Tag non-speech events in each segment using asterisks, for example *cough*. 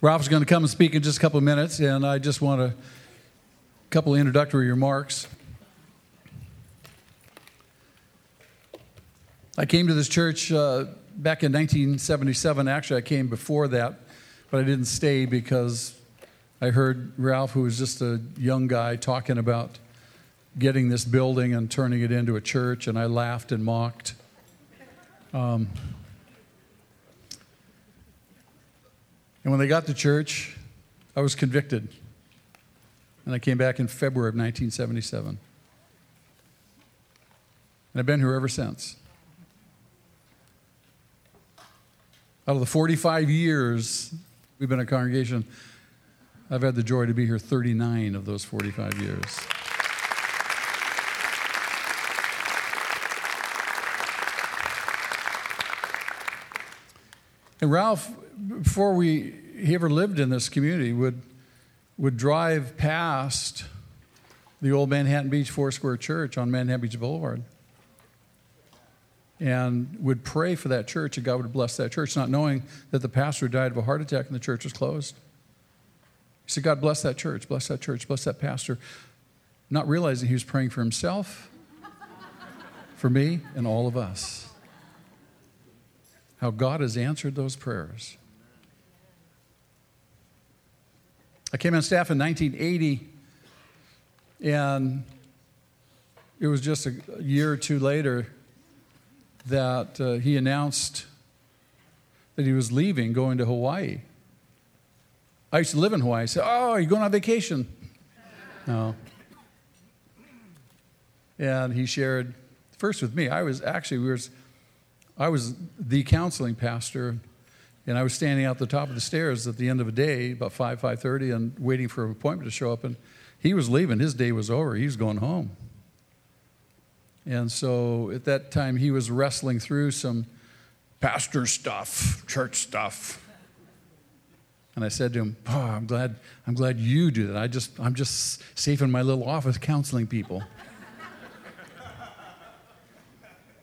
Ralph's going to come and speak in just a couple of minutes, and I just want a couple of introductory remarks. I came to this church uh, back in 1977. Actually, I came before that, but I didn't stay because I heard Ralph, who was just a young guy, talking about getting this building and turning it into a church, and I laughed and mocked. Um, and when they got to church, I was convicted. And I came back in February of 1977. And I've been here ever since. Out of the 45 years we've been a congregation, I've had the joy to be here 39 of those 45 years. And Ralph, before we, he ever lived in this community, would, would drive past the old Manhattan Beach Foursquare Church on Manhattan Beach Boulevard and would pray for that church and God would bless that church, not knowing that the pastor died of a heart attack and the church was closed. He said, God bless that church, bless that church, bless that pastor, not realizing he was praying for himself, *laughs* for me, and all of us how God has answered those prayers. I came on staff in 1980, and it was just a year or two later that uh, he announced that he was leaving, going to Hawaii. I used to live in Hawaii. I said, Oh, are you going on vacation? No. And he shared first with me. I was actually, we were I was the counseling pastor, and I was standing out the top of the stairs at the end of a day, about 5, 5.30, and waiting for an appointment to show up, and he was leaving. His day was over. He was going home. And so at that time, he was wrestling through some pastor stuff, church stuff. And I said to him, oh, I'm glad, I'm glad you do that. I just, I'm just safe in my little office counseling people. *laughs*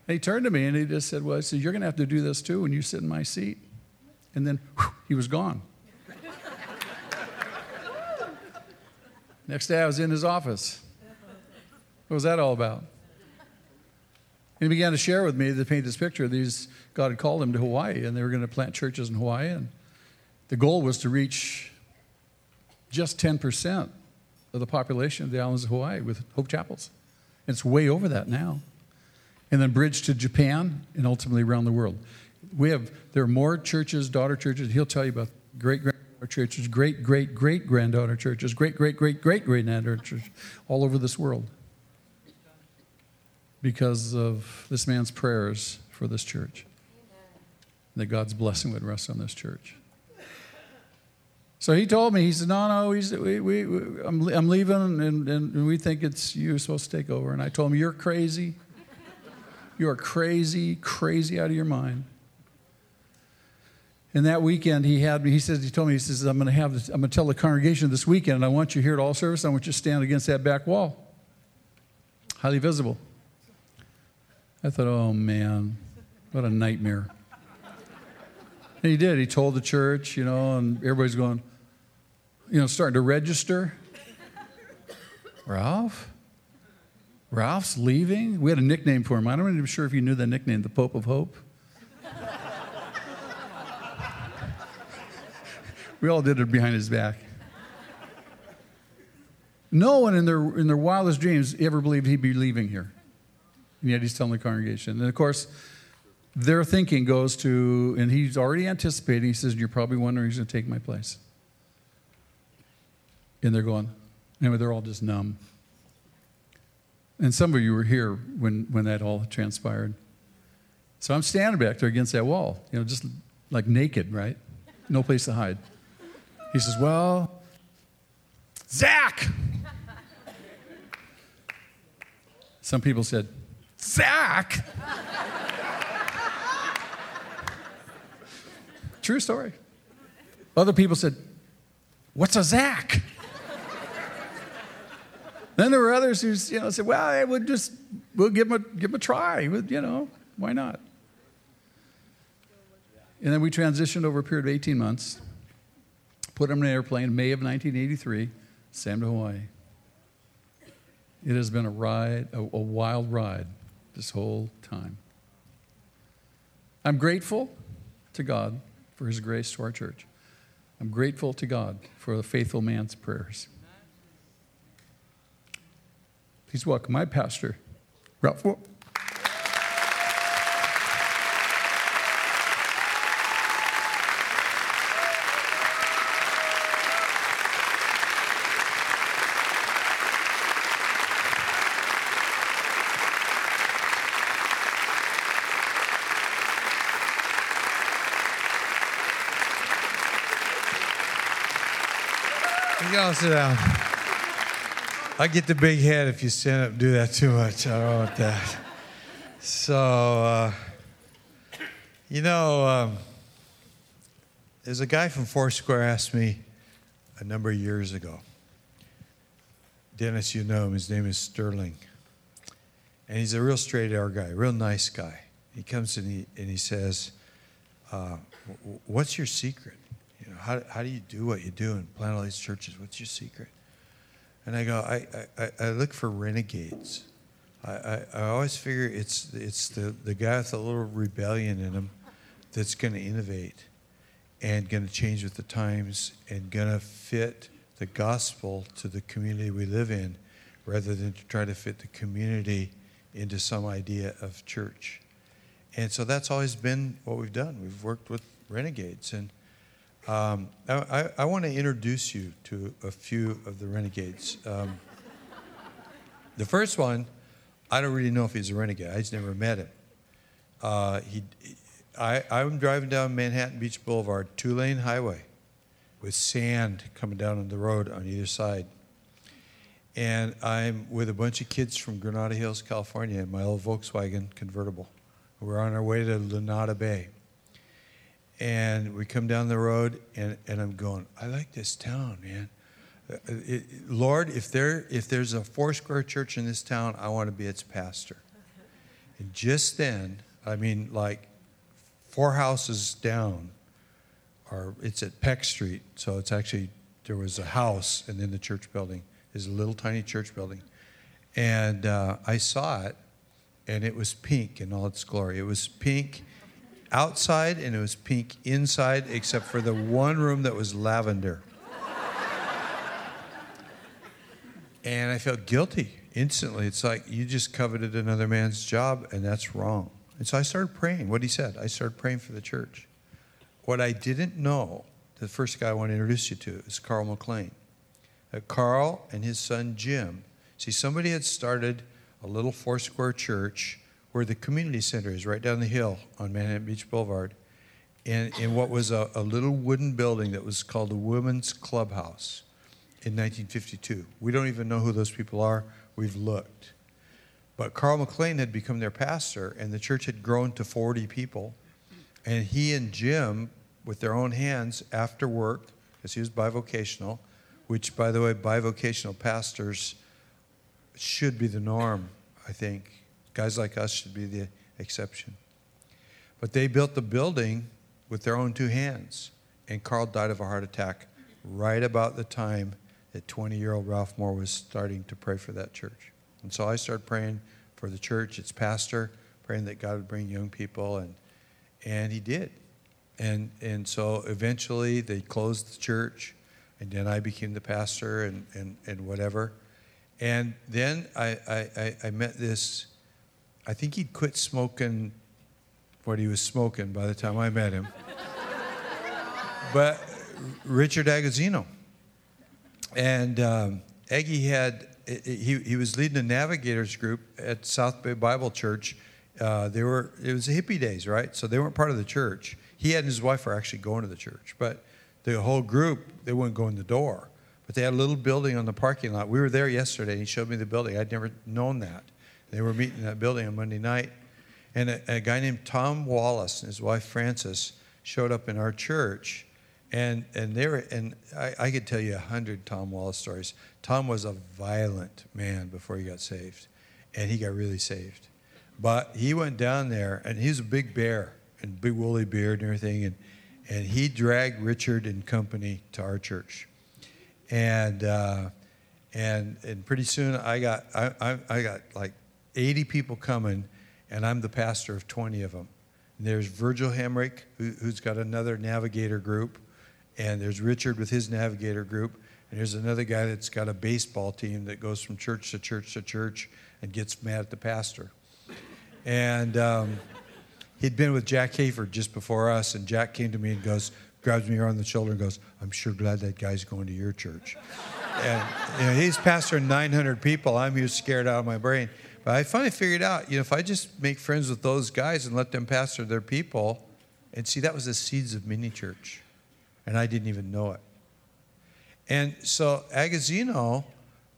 And he turned to me and he just said, Well, I said, You're going to have to do this too when you sit in my seat. And then whew, he was gone. Next day, I was in his office. What was that all about? And he began to share with me to paint this picture. These God had called him to Hawaii, and they were going to plant churches in Hawaii. And the goal was to reach just 10% of the population of the islands of Hawaii with Hope Chapels. And it's way over that now and then bridge to Japan and ultimately around the world. We have there are more churches, daughter churches. He'll tell you about great granddaughter churches, great great great granddaughter churches, great great great great granddaughter churches all over this world because of this man's prayers for this church. That God's blessing would rest on this church. So he told me, he said, No, no, he's, we, we, I'm, I'm leaving, and, and we think it's you supposed to take over. And I told him, You're crazy. You are crazy, crazy out of your mind. And that weekend, he had me, he says, he told me, he says, I'm going to have this, I'm going to tell the congregation this weekend, and I want you here at all service. I want you to stand against that back wall. Highly visible. I thought, oh man, what a nightmare. And he did. He told the church, you know, and everybody's going, you know, starting to register. Ralph? Ralph's leaving? We had a nickname for him. I don't even sure if you knew the nickname, the Pope of Hope. We all did it behind his back. No one in their, in their wildest dreams ever believed he'd be leaving here. And yet he's telling the congregation. And of course, their thinking goes to, and he's already anticipating, he says, You're probably wondering who's going to take my place. And they're going, anyway, they're all just numb. And some of you were here when, when that all transpired. So I'm standing back there against that wall, you know, just like naked, right? No place to hide. He says, Well, Zach! Some people said, Zach! True story. Other people said, What's a Zach? Then there were others who you know, said, well, I would just, we'll give him a, give them a try. You know, why not? And then we transitioned over a period of 18 months. Put him in an airplane, May of 1983, sent him to Hawaii. It has been a ride, a, a wild ride this whole time. I'm grateful to God for his grace to our church. I'm grateful to God for the faithful man's prayers. Please welcome my pastor, Ralph. Y'all sit down. I get the big head if you stand up and do that too much. I don't want that. So, uh, you know, um, there's a guy from Foursquare asked me a number of years ago. Dennis, you know him. His name is Sterling. And he's a real straight air guy, real nice guy. He comes and he, and he says, uh, What's your secret? How, how do you do what you do and plant all these churches? What's your secret? And I go, I, I, I look for renegades. I, I, I always figure it's, it's the, the guy with a little rebellion in him that's going to innovate and going to change with the times and going to fit the gospel to the community we live in rather than to try to fit the community into some idea of church. And so that's always been what we've done. We've worked with renegades. And um, I, I, want to introduce you to a few of the renegades. Um, the first one, I don't really know if he's a renegade. I just never met him. Uh, he, I, I'm driving down Manhattan Beach Boulevard, two lane highway, with sand coming down on the road on either side. And I'm with a bunch of kids from Granada Hills, California, in my old Volkswagen convertible. We're on our way to Lunada Bay and we come down the road and, and i'm going i like this town man. Uh, it, lord if there if there's a Foursquare church in this town i want to be its pastor. And just then i mean like four houses down or it's at peck street so it's actually there was a house and then the church building is a little tiny church building. And uh, i saw it and it was pink in all its glory. It was pink outside and it was pink inside, except for the one room that was lavender. and I felt guilty instantly. It's like you just coveted another man's job, and that's wrong. And so I started praying. What he said, I started praying for the church. What I didn't know, the first guy I want to introduce you to is Carl McLean. Uh, Carl and his son Jim. See, somebody had started a little Foursquare church where the community center is, right down the hill on Manhattan Beach Boulevard, in, in what was a, a little wooden building that was called the Women's Clubhouse in 1952. We don't even know who those people are. We've looked. But Carl McLean had become their pastor, and the church had grown to 40 people. And he and Jim, with their own hands after work, because he was bivocational, which, by the way, bivocational pastors should be the norm, I think. Guys like us should be the exception. But they built the building with their own two hands. And Carl died of a heart attack right about the time that 20 year old Ralph Moore was starting to pray for that church. And so I started praying for the church, its pastor, praying that God would bring young people, and, and he did. And, and so eventually they closed the church, and then I became the pastor and, and, and whatever. And then I, I, I met this I think he'd quit smoking what he was smoking by the time I met him. *laughs* but Richard Agazino. And um, Eggy had, he, he was leading a navigators group at South Bay Bible Church. Uh, they were, it was hippie days, right? So they weren't part of the church. He and his wife were actually going to the church, but the whole group, they wouldn't go in the door. But they had a little building on the parking lot. We were there yesterday, and he showed me the building. I'd never known that. They were meeting in that building on Monday night. And a, a guy named Tom Wallace and his wife Frances showed up in our church. And, and they were, and I, I could tell you a hundred Tom Wallace stories. Tom was a violent man before he got saved, and he got really saved. But he went down there, and he's a big bear and big woolly beard and everything. And, and he dragged Richard and company to our church, and uh, and and pretty soon I got I, I, I got like 80 people coming, and I'm the pastor of 20 of them. And there's Virgil Hamrick, who, who's got another navigator group, and there's Richard with his navigator group, and there's another guy that's got a baseball team that goes from church to church to church and gets mad at the pastor. And um, he'd been with Jack Hayford just before us, and Jack came to me and goes, grabs me around the shoulder and goes, I'm sure glad that guy's going to your church. and you know, he's pastoring 900 people. I'm here scared out of my brain. But I finally figured out, you know, if I just make friends with those guys and let them pastor their people, and see, that was the seeds of mini church. And I didn't even know it. And so Agazino,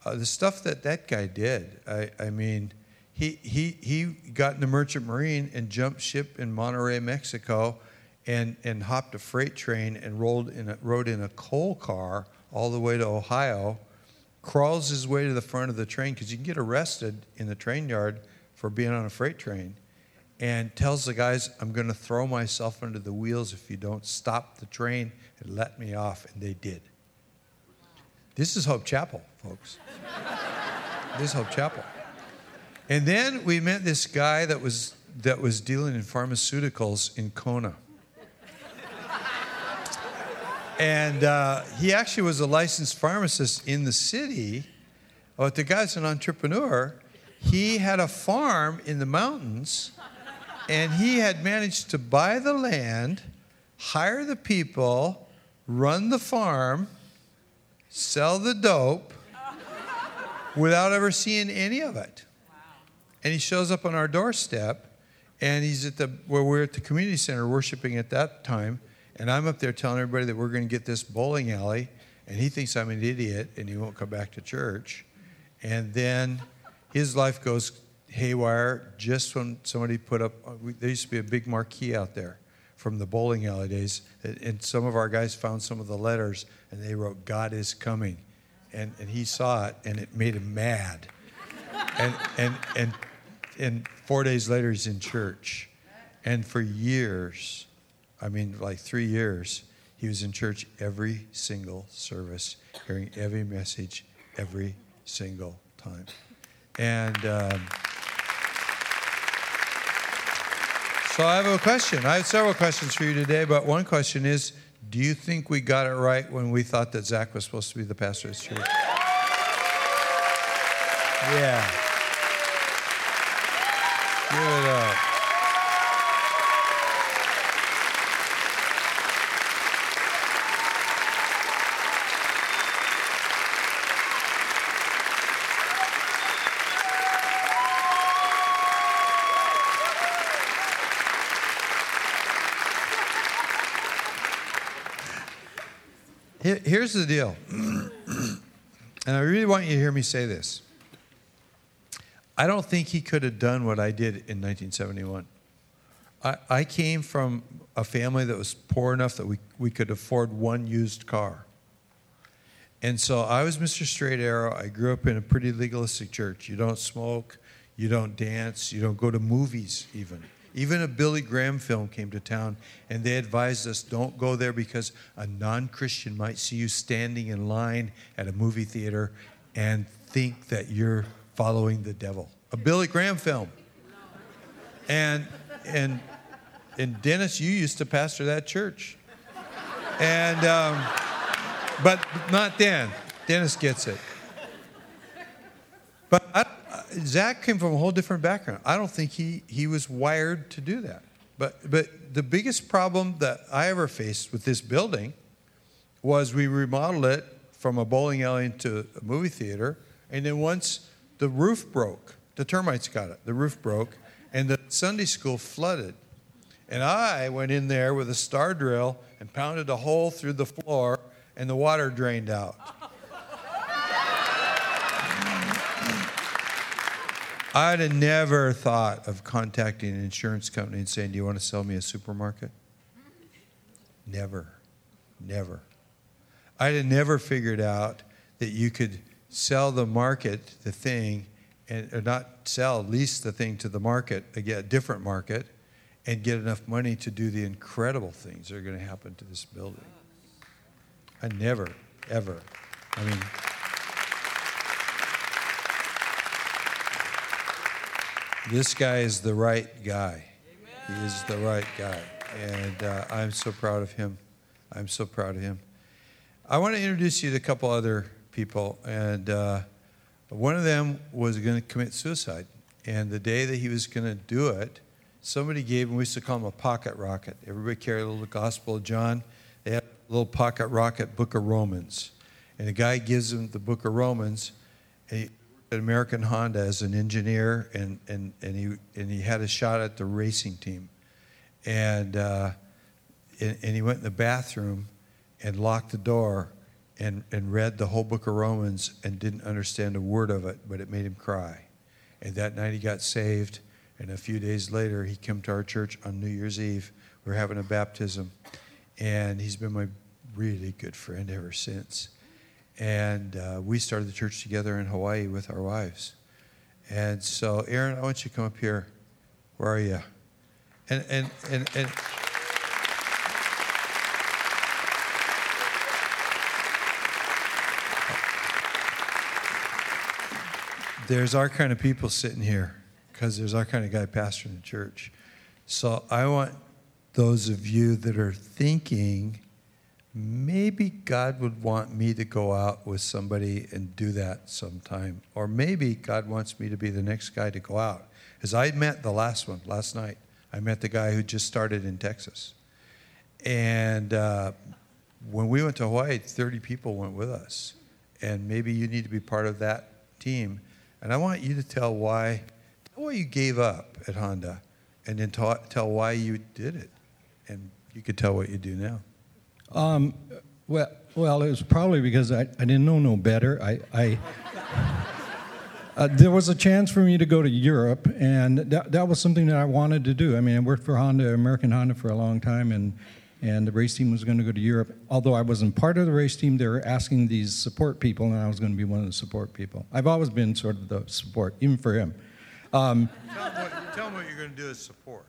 uh, the stuff that that guy did, I, I mean, he, he, he got in the merchant marine and jumped ship in Monterrey, Mexico, and, and hopped a freight train and rolled in a, rode in a coal car all the way to Ohio, crawls his way to the front of the train because you can get arrested in the train yard for being on a freight train, and tells the guys, I'm going to throw myself under the wheels if you don't stop the train and let me off. And they did. This is Hope Chapel, folks. this is Hope Chapel. And then we met this guy that was, that was dealing in pharmaceuticals in Kona. And uh, he actually was a licensed pharmacist in the city. But the guy's an entrepreneur. He had a farm in the mountains, and he had managed to buy the land, hire the people, run the farm, sell the dope without ever seeing any of it. And he shows up on our doorstep, and he's at the where we're at the community center worshiping at that time, and I'm up there telling everybody that we're going to get this bowling alley, and he thinks I'm an idiot, and he won't come back to church. And then his life goes haywire just when somebody put up. Uh, there used to be a big marquee out there from the bowling alley days, and some of our guys found some of the letters, and they wrote "God is coming," and and he saw it, and it made him mad. And and and and four days later, he's in church, and for years, I mean, like three years, he was in church every single service, hearing every message every single time. And um, so I have a question. I have several questions for you today, but one question is Do you think we got it right when we thought that Zach was supposed to be the pastor of this church? Yeah. Give it up. Here's the deal, *clears throat* and I really want you to hear me say this. I don't think he could have done what I did in 1971. I, I came from a family that was poor enough that we, we could afford one used car. And so I was Mr. Straight Arrow. I grew up in a pretty legalistic church. You don't smoke, you don't dance, you don't go to movies, even. Even a Billy Graham film came to town, and they advised us don't go there because a non Christian might see you standing in line at a movie theater and think that you're following the devil. A Billy Graham film. And and and Dennis, you used to pastor that church. And um, but not then. Dennis gets it. But I, Zach came from a whole different background. I don't think he he was wired to do that. But but the biggest problem that I ever faced with this building was we remodeled it from a bowling alley into a movie theater, and then once the roof broke. The termites got it. The roof broke, and the Sunday school flooded. And I went in there with a star drill and pounded a hole through the floor, and the water drained out. I'd have never thought of contacting an insurance company and saying, Do you want to sell me a supermarket? Never. Never. I'd have never figured out that you could sell the market the thing, and or not sell, lease the thing to the market, again, a different market, and get enough money to do the incredible things that are going to happen to this building. I never, ever. I mean, this guy is the right guy. He is the right guy. And uh, I'm so proud of him. I'm so proud of him. I want to introduce you to a couple other people. And uh, one of them was going to commit suicide. And the day that he was going to do it, somebody gave him, we used to call him a pocket rocket. Everybody carried a little Gospel of John. They had a little pocket rocket, Book of Romans. And the guy gives him the Book of Romans. And at American Honda as an engineer, and, and, and, he, and he had a shot at the racing team. And, uh, and, and he went in the bathroom and locked the door and, and read the whole book of Romans and didn't understand a word of it, but it made him cry. And that night he got saved, and a few days later he came to our church on New Year's Eve. We were having a baptism, and he's been my really good friend ever since. And uh, we started the church together in Hawaii with our wives. And so, Aaron, I want you to come up here. Where are you? And, and, and, and there's our kind of people sitting here because there's our kind of guy pastoring the church. So I want those of you that are thinking, maybe God would want me to go out with somebody and do that sometime. Or maybe God wants me to be the next guy to go out. As I met the last one last night, I met the guy who just started in Texas. And uh, when we went to Hawaii, 30 people went with us. And maybe you need to be part of that team and I want you to tell why, tell why you gave up at Honda, and then ta- tell why you did it. And you could tell what you do now. Um, well, well, it was probably because I, I didn't know no better. I, I uh, there was a chance for me to go to Europe, and that, that was something that I wanted to do. I mean, I worked for Honda, American Honda, for a long time, and and the race team was going to go to Europe. Although I wasn't part of the race team, they were asking these support people, and I was going to be one of the support people. I've always been sort of the support, even for him. Um, tell, him what, tell, him what, you're going to do as support.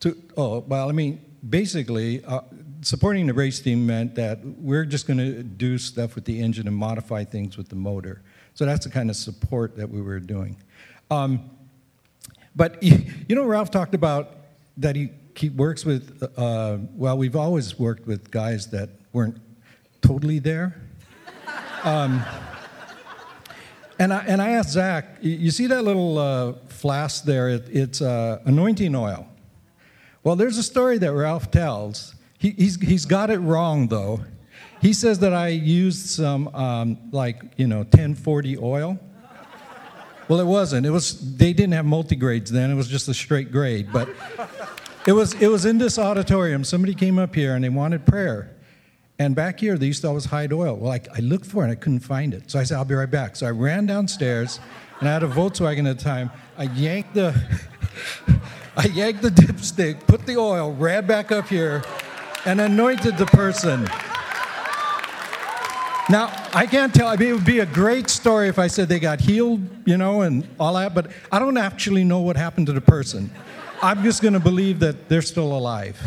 To, oh, well, I mean, basically, uh, supporting the race team meant that we're just going to do stuff with the engine and modify things with the motor. So that's the kind of support that we were doing. Um, but *laughs* you know, Ralph talked about that he he works with, uh, well, we've always worked with guys that weren't totally there. *laughs* Um, and, I, and I asked Zach, you see that little uh, flask there? It, it's uh, anointing oil. Well, there's a story that Ralph tells. He, he's, he's got it wrong, though. He says that I used some, um, like, you know, 1040 oil. Well, it wasn't. It was, they didn't have multi-grades then. It was just a straight grade. But it was, it was in this auditorium. Somebody came up here and they wanted prayer. And back here, they used to always hide oil. Well, I, I looked for it and I couldn't find it. So I said, I'll be right back. So I ran downstairs and I had a Volkswagen at the time. I yanked the, *laughs* I yanked the dipstick, put the oil, ran back up here, and anointed the person. Now, I can't tell. I mean, it would be a great story if I said they got healed, you know, and all that, but I don't actually know what happened to the person. I'm just going to believe that they're still alive.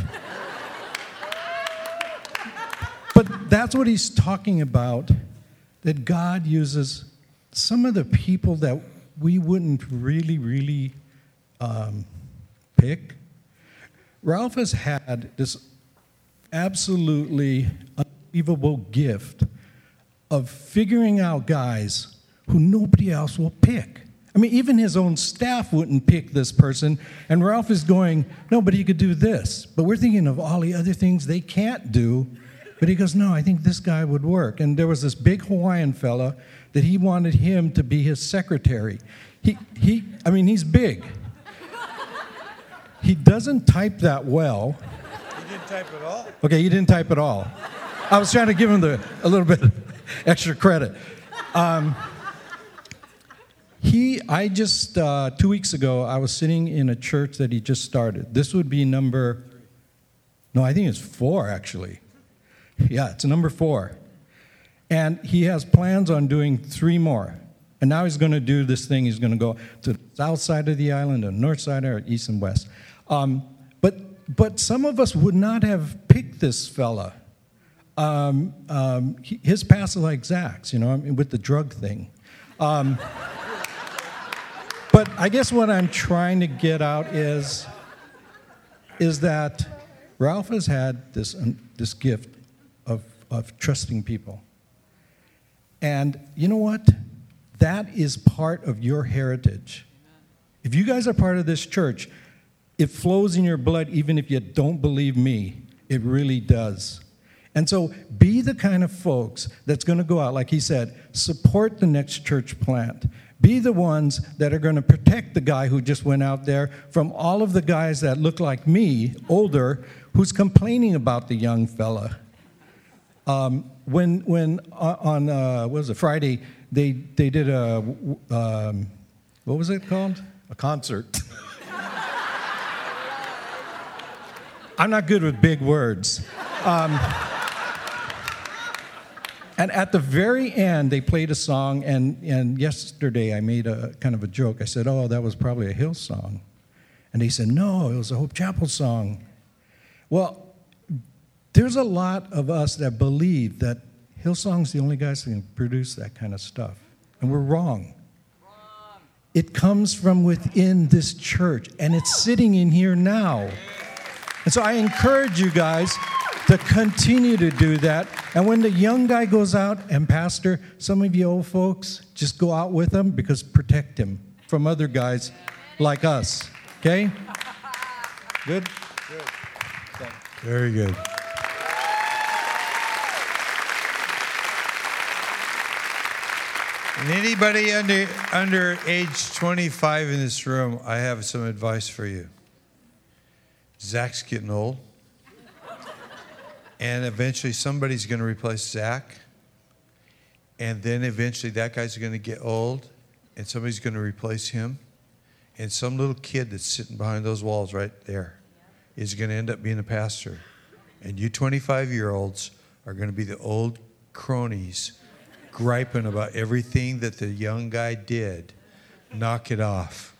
But that's what he's talking about that God uses some of the people that we wouldn't really, really um, pick. Ralph has had this absolutely unbelievable gift of figuring out guys who nobody else will pick. I mean, even his own staff wouldn't pick this person. And Ralph is going, no, but he could do this. But we're thinking of all the other things they can't do. But he goes, no, I think this guy would work. And there was this big Hawaiian fella that he wanted him to be his secretary. He, he I mean, he's big. He doesn't type that well. Type at all. Okay, he didn't type at all. I was trying to give him the, a little bit *laughs* extra credit. Um, he, I just, uh, two weeks ago, I was sitting in a church that he just started. This would be number, no, I think it's four actually. Yeah, it's number four. And he has plans on doing three more. And now he's going to do this thing. He's going to go to the south side of the island, the north side, or east and west. Um, but, some of us would not have picked this fella. Um, um, his past is like Zach's, you know, I mean, with the drug thing. Um, but I guess what I'm trying to get out is, is that Ralph has had this, um, this gift of, of trusting people. And you know what? That is part of your heritage. If you guys are part of this church, it flows in your blood even if you don't believe me. It really does. And so be the kind of folks that's going to go out, like he said, support the next church plant. Be the ones that are going to protect the guy who just went out there from all of the guys that look like me, older, who's complaining about the young fella. Um, when when uh, on uh, what was it Friday they they did a um, what was it called a concert. *laughs* I'm not good with big words. Um, and at the very end, they played a song, and, and yesterday I made a kind of a joke. I said, Oh, that was probably a Hillsong. And they said, No, it was a Hope Chapel song. Well, there's a lot of us that believe that Hillsong's the only guys who can produce that kind of stuff. And we're wrong. It comes from within this church, and it's sitting in here now. And so I encourage you guys to continue to do that. And when the young guy goes out, and Pastor, some of you old folks, just go out with him because protect him from other guys like us. Okay? Good? Good. Very good. And anybody under under age 25 in this room, I have some advice for you. Zach's getting old. And eventually somebody's going to replace Zach. And then eventually that guy's going to get old and somebody's going to replace him. And some little kid that's sitting behind those walls right there is going to end up being a pastor. And you 25 year olds are going to be the old cronies griping about everything that the young guy did. Knock it off.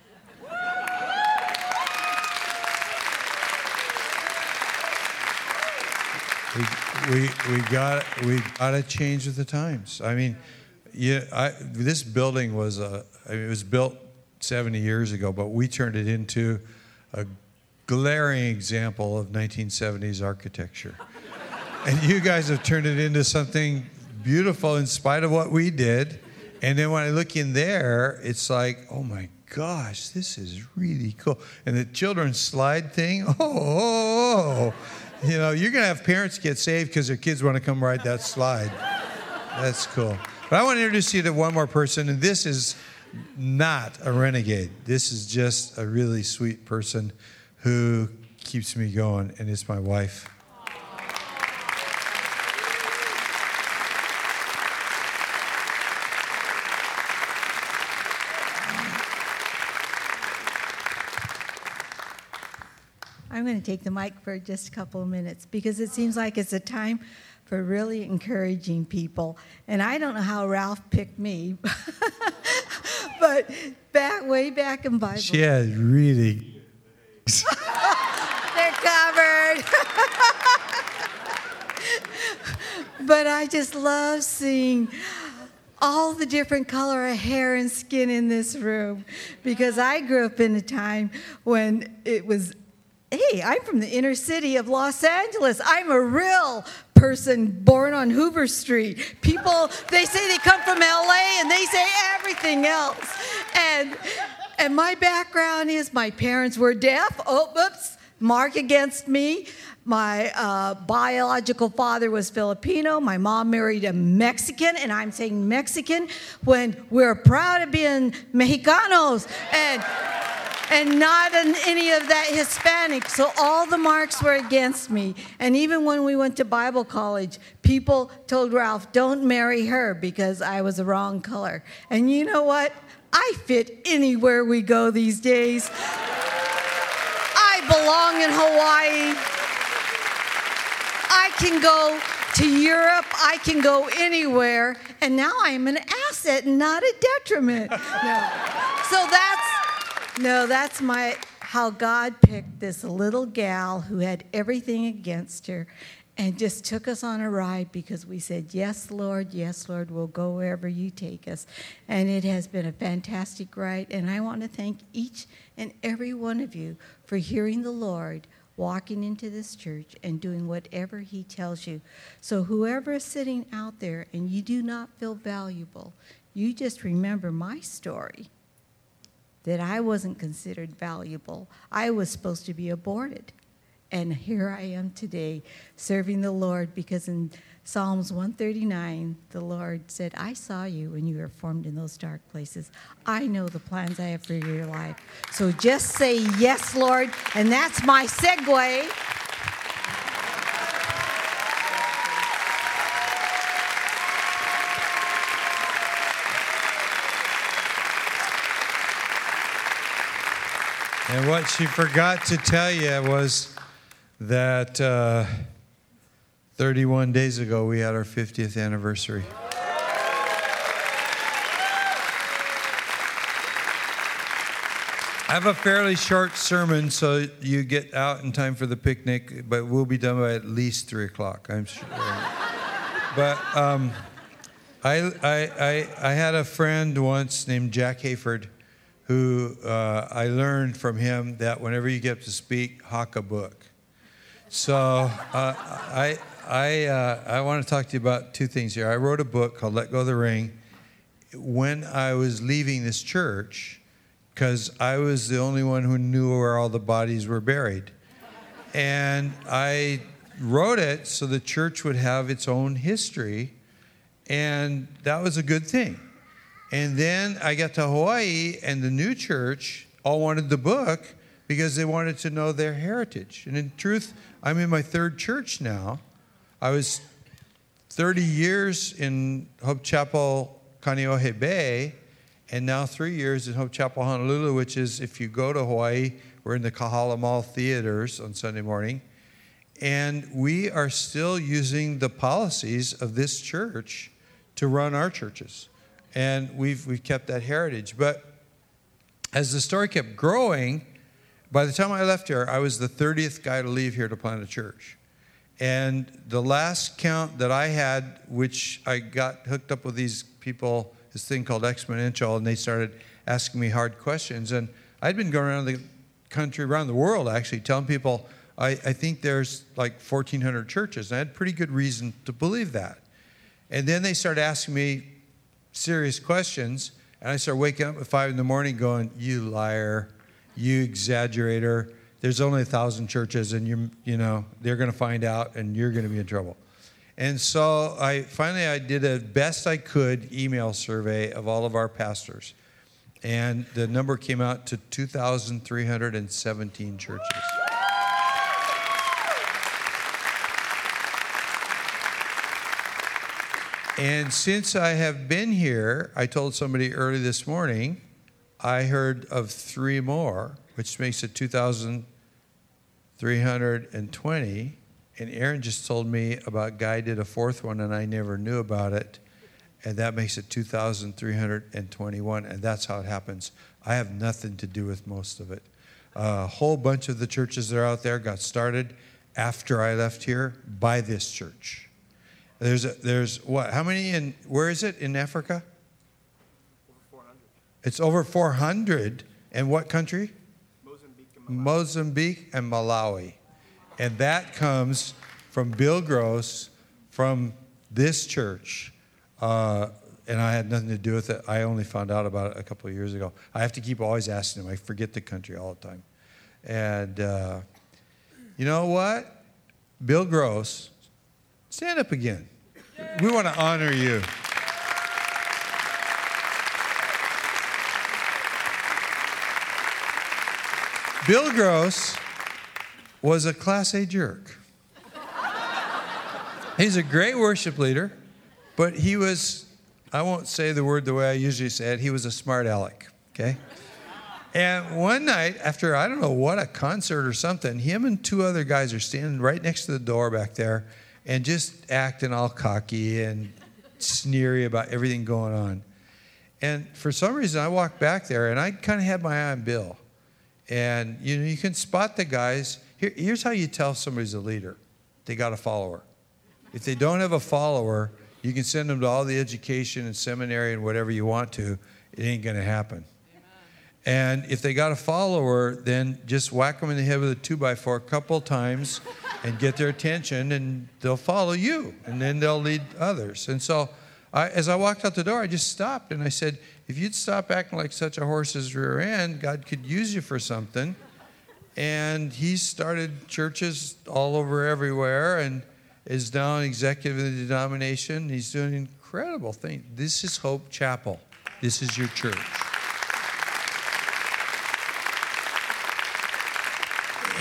We, we, we got we got to change with the times. I mean, yeah, I, this building was a I mean, it was built 70 years ago, but we turned it into a glaring example of 1970s architecture. *laughs* and you guys have turned it into something beautiful in spite of what we did. And then when I look in there, it's like, oh my gosh, this is really cool. And the children's slide thing, *laughs* oh, oh, oh. You know, you're going to have parents get saved because their kids want to come ride that slide. That's cool. But I want to introduce you to one more person, and this is not a renegade. This is just a really sweet person who keeps me going, and it's my wife. Going to take the mic for just a couple of minutes because it seems like it's a time for really encouraging people. And I don't know how Ralph picked me, *laughs* but back way back in Bible. She has really. *laughs* They're covered. *laughs* but I just love seeing all the different color of hair and skin in this room because I grew up in a time when it was hey, I'm from the inner city of Los Angeles. I'm a real person born on Hoover Street. People, they say they come from LA and they say everything else. And and my background is my parents were deaf. Oh, oops, mark against me. My uh, biological father was Filipino. My mom married a Mexican, and I'm saying Mexican when we're proud of being Mexicanos. And and not in any of that Hispanic. So all the marks were against me. And even when we went to Bible college, people told Ralph, don't marry her because I was the wrong color. And you know what? I fit anywhere we go these days. I belong in Hawaii. I can go to Europe. I can go anywhere. And now I'm an asset, not a detriment. No. So that's no, that's my how God picked this little gal who had everything against her and just took us on a ride because we said, Yes, Lord, yes, Lord, we'll go wherever you take us. And it has been a fantastic ride. And I want to thank each and every one of you for hearing the Lord walking into this church and doing whatever He tells you. So, whoever is sitting out there and you do not feel valuable, you just remember my story that I wasn't considered valuable. I was supposed to be aborted. And here I am today serving the Lord because in Psalms 139, the Lord said, I saw you when you were formed in those dark places. I know the plans I have for your life. So just say yes, Lord. And that's my segue. And what she forgot to tell you was that uh, 31 days ago we had our 50th anniversary. I have a fairly short sermon, so you get out in time for the picnic, but we'll be done by at least 3 o'clock, I'm sure. but um, I, I, I, I had a friend once named Jack Hayford who uh, I learned from him that whenever you get to speak, hawk a book. So uh, I, I, uh, I want to talk to you about two things here. I wrote a book called Let Go of the Ring when I was leaving this church because I was the only one who knew where all the bodies were buried. And I wrote it so the church would have its own history, and that was a good thing. And then I got to Hawaii, and the new church all wanted the book because they wanted to know their heritage. And in truth, I'm in my third church now. I was 30 years in Hope Chapel, Kaneohe Bay, and now three years in Hope Chapel, Honolulu, which is, if you go to Hawaii, we're in the Kahala Mall theaters on Sunday morning. And we are still using the policies of this church to run our churches. And we've, we've kept that heritage. But as the story kept growing, by the time I left here, I was the 30th guy to leave here to plant a church. And the last count that I had, which I got hooked up with these people this thing called Exponential, and they started asking me hard questions. And I'd been going around the country, around the world, actually, telling people, I, I think there's like 1,400 churches. And I had pretty good reason to believe that. And then they started asking me serious questions, and I started waking up at 5 in the morning going, You liar, you exaggerator. There's only a thousand churches, and you you know they're going to find out, and you're going to be in trouble. And so I finally I did a best I could email survey of all of our pastors. And the number came out to 2,317 churches. And since I have been here, I told somebody early this morning, I heard of three more, which makes it 2,320. And Aaron just told me about Guy did a fourth one, and I never knew about it. And that makes it 2,321. And that's how it happens. I have nothing to do with most of it. A whole bunch of the churches that are out there got started after I left here by this church. There's, a, there's what? How many in, where is it in Africa? Over 400. It's over 400. In what country? Mozambique and Malawi. Mozambique and Malawi. And that comes from Bill Gross from this church. Uh, and I had nothing to do with it. I only found out about it a couple of years ago. I have to keep always asking him. I forget the country all the time. And uh, you know what? Bill Gross, stand up again. We want to honor you. Bill Gross was a Class A jerk. He's a great worship leader, but he was, I won't say the word the way I usually say it, he was a smart aleck, okay? And one night, after I don't know what, a concert or something, him and two other guys are standing right next to the door back there and just acting all cocky and sneery about everything going on. And for some reason, I walked back there and I kind of had my eye on Bill. And you know, you can spot the guys. Here, here's how you tell somebody's a leader. They got a follower. If they don't have a follower, you can send them to all the education and seminary and whatever you want to. It ain't going to happen. And if they got a follower, then just whack them in the head with a two by four a couple times and get their attention, and they'll follow you, and then they'll lead others. And so, I, as I walked out the door, I just stopped and I said, If you'd stop acting like such a horse's rear end, God could use you for something. And he started churches all over everywhere and is now an executive of the denomination. He's doing incredible things. This is Hope Chapel. This is your church.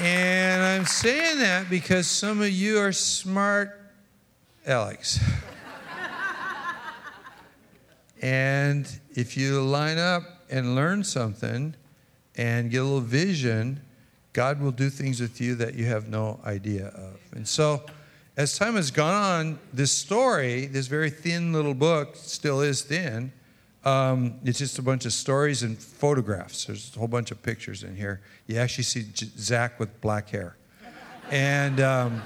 And I'm saying that because some of you are smart Alex. and if you line up and learn something and get a little vision, God will do things with you that you have no idea of. And so, as time has gone on, this story, this very thin little book, still is thin. Um, it's just a bunch of stories and photographs. There's a whole bunch of pictures in here. You actually see J- Zach with black hair. And um,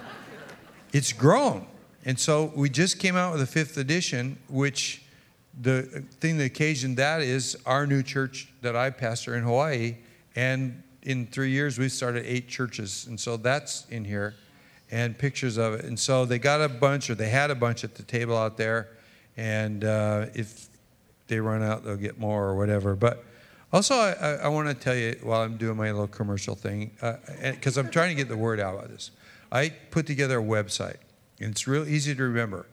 it's grown. And so we just came out with a fifth edition, which the thing that occasioned that is our new church that I pastor in Hawaii. And in three years, we've started eight churches. And so that's in here and pictures of it. And so they got a bunch, or they had a bunch at the table out there. And uh, if they run out, they'll get more or whatever. But also, I, I, I want to tell you while I'm doing my little commercial thing, because uh, I'm trying to get the word out about this. I put together a website, and it's real easy to remember.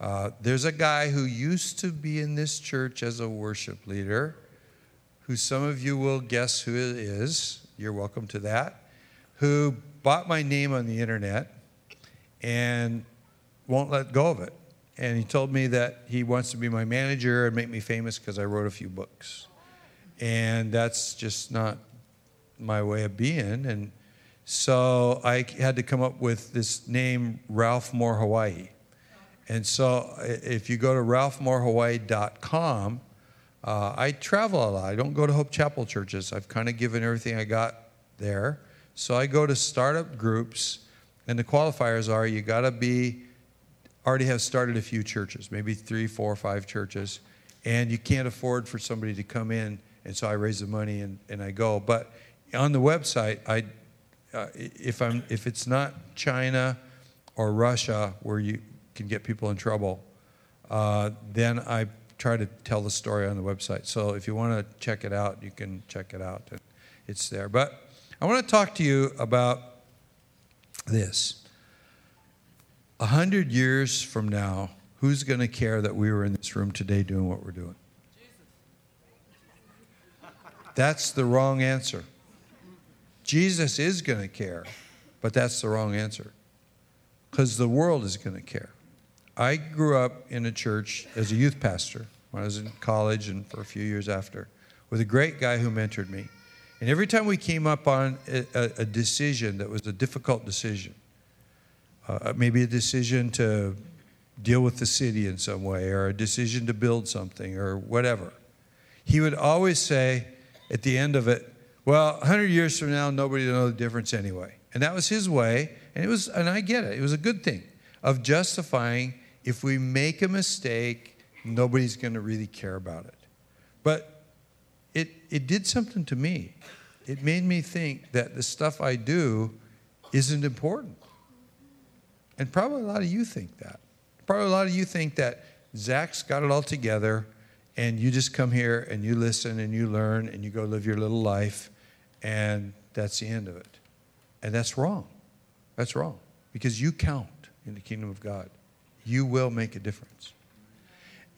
Uh, there's a guy who used to be in this church as a worship leader, who some of you will guess who it is. You're welcome to that. Who bought my name on the internet and won't let go of it. And he told me that he wants to be my manager and make me famous because I wrote a few books. And that's just not my way of being. And so I had to come up with this name, Ralph Moore Hawaii. And so if you go to ralphmoorehawaii.com, uh, I travel a lot. I don't go to Hope Chapel churches. I've kind of given everything I got there. So I go to startup groups, and the qualifiers are you got to be already have started a few churches, maybe three, four, five churches, and you can't afford for somebody to come in, and so I raise the money and, and I go. But on the website, I, uh, if I'm if it's not China or Russia where you can get people in trouble, uh, then I try to tell the story on the website. So if you want to check it out, you can check it out. It's there. But I want to talk to you about this. A hundred years from now, who's going to care that we were in this room today doing what we're doing? That's the wrong answer. Jesus is going to care, but that's the wrong answer because the world is going to care. I grew up in a church as a youth pastor when I was in college and for a few years after with a great guy who mentored me. And every time we came up on a, a decision that was a difficult decision, uh, maybe a decision to deal with the city in some way, or a decision to build something, or whatever. He would always say at the end of it, Well, 100 years from now, nobody will know the difference anyway. And that was his way, and it was, and I get it, it was a good thing of justifying if we make a mistake, nobody's going to really care about it. But it, it did something to me. It made me think that the stuff I do isn't important. And probably a lot of you think that. Probably a lot of you think that Zach's got it all together and you just come here and you listen and you learn and you go live your little life and that's the end of it. And that's wrong. That's wrong because you count in the kingdom of God. You will make a difference.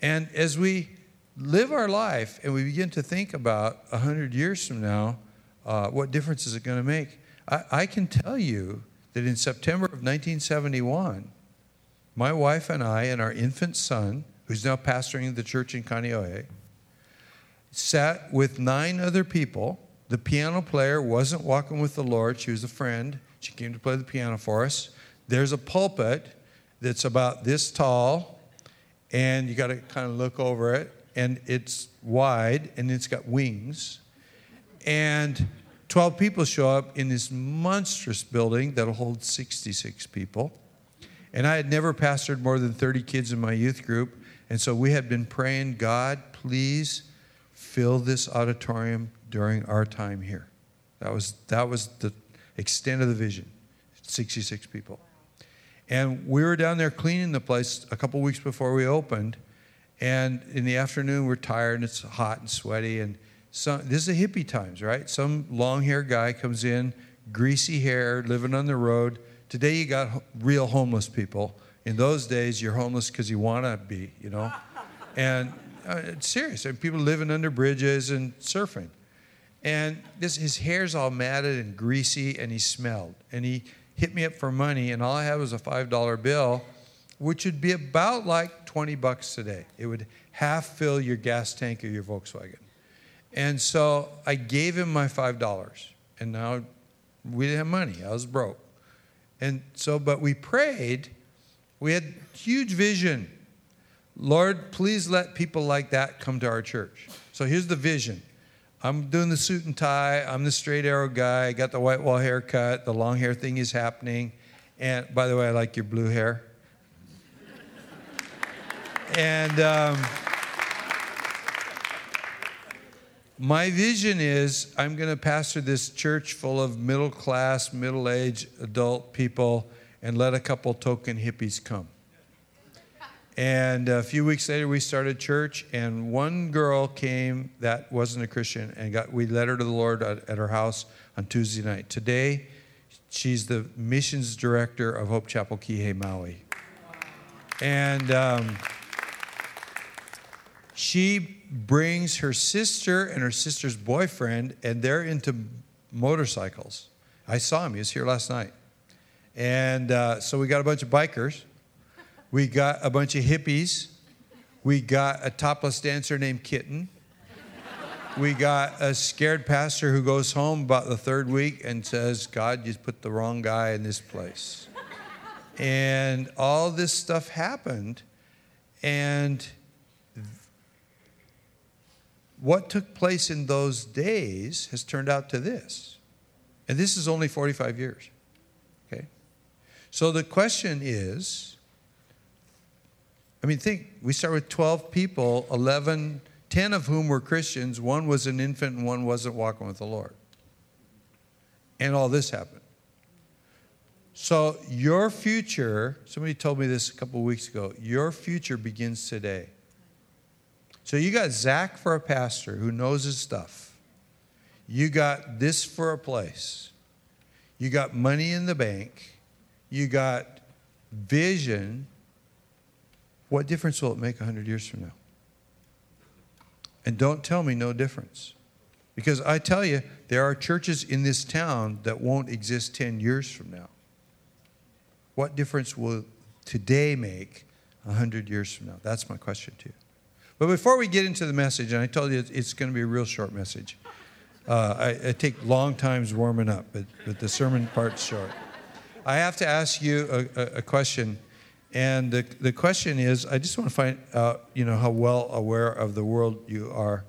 And as we live our life and we begin to think about 100 years from now, uh, what difference is it going to make? I, I can tell you that in September of 1971, my wife and I and our infant son, who's now pastoring the church in Kaneohe, sat with nine other people. The piano player wasn't walking with the Lord, she was a friend. She came to play the piano for us. There's a pulpit that's about this tall, and you got to kind of look over it, and it's wide and it's got wings. And 12 people show up in this monstrous building that'll hold 66 people. And I had never pastored more than 30 kids in my youth group. And so we had been praying, God, please fill this auditorium during our time here. That was, that was the extent of the vision 66 people. And we were down there cleaning the place a couple weeks before we opened. And in the afternoon, we're tired and it's hot and sweaty. And some, this is a hippie times, right? Some long haired guy comes in, greasy hair, living on the road. Today, you got ho- real homeless people. In those days, you're homeless because you want to be, you know? *laughs* And uh, it's serious. And people living under bridges and surfing. And this, his hair's all matted and greasy, and he smelled. And he hit me up for money, and all I had was a $5 bill, which would be about like 20 bucks today. It would half fill your gas tank or your Volkswagen. And so I gave him my $5. And now we didn't have money. I was broke. And so, but we prayed. We had huge vision. Lord, please let people like that come to our church. So here's the vision. I'm doing the suit and tie. I'm the straight arrow guy. I got the white wall haircut. The long hair thing is happening. And by the way, I like your blue hair. *laughs* And um, my vision is I'm going to pastor this church full of middle class, middle aged adult people and let a couple token hippies come. And a few weeks later, we started church, and one girl came that wasn't a Christian, and got we led her to the Lord at, at her house on Tuesday night. Today, she's the missions director of Hope Chapel Kihei Maui, and um, she brings her sister and her sister's boyfriend, and they're into motorcycles. I saw him; he was here last night, and uh, so we got a bunch of bikers. We got a bunch of hippies. We got a topless dancer named Kitten. We got a scared pastor who goes home about the third week and says, God, you put the wrong guy in this place. And all this stuff happened. And what took place in those days has turned out to this. And this is only 45 years. Okay? So the question is I mean, think, we start with 12 people, 11, 10 of whom were Christians, one was an infant, and one wasn't walking with the Lord. And all this happened. So, your future, somebody told me this a couple of weeks ago, your future begins today. So, you got Zach for a pastor who knows his stuff. You got this for a place. You got money in the bank. You got vision what difference will it make 100 years from now? And don't tell me no difference. Because I tell you, there are churches in this town that won't exist 10 years from now. What difference will today make 100 years from now? That's my question to you. But before we get into the message, and I told you it's going to be a real short message, uh, I, I, take long times warming up, but, but the sermon part's short. I have to ask you a, a, a question and the, the question is I just want to find out, you know, how well aware of the world you are.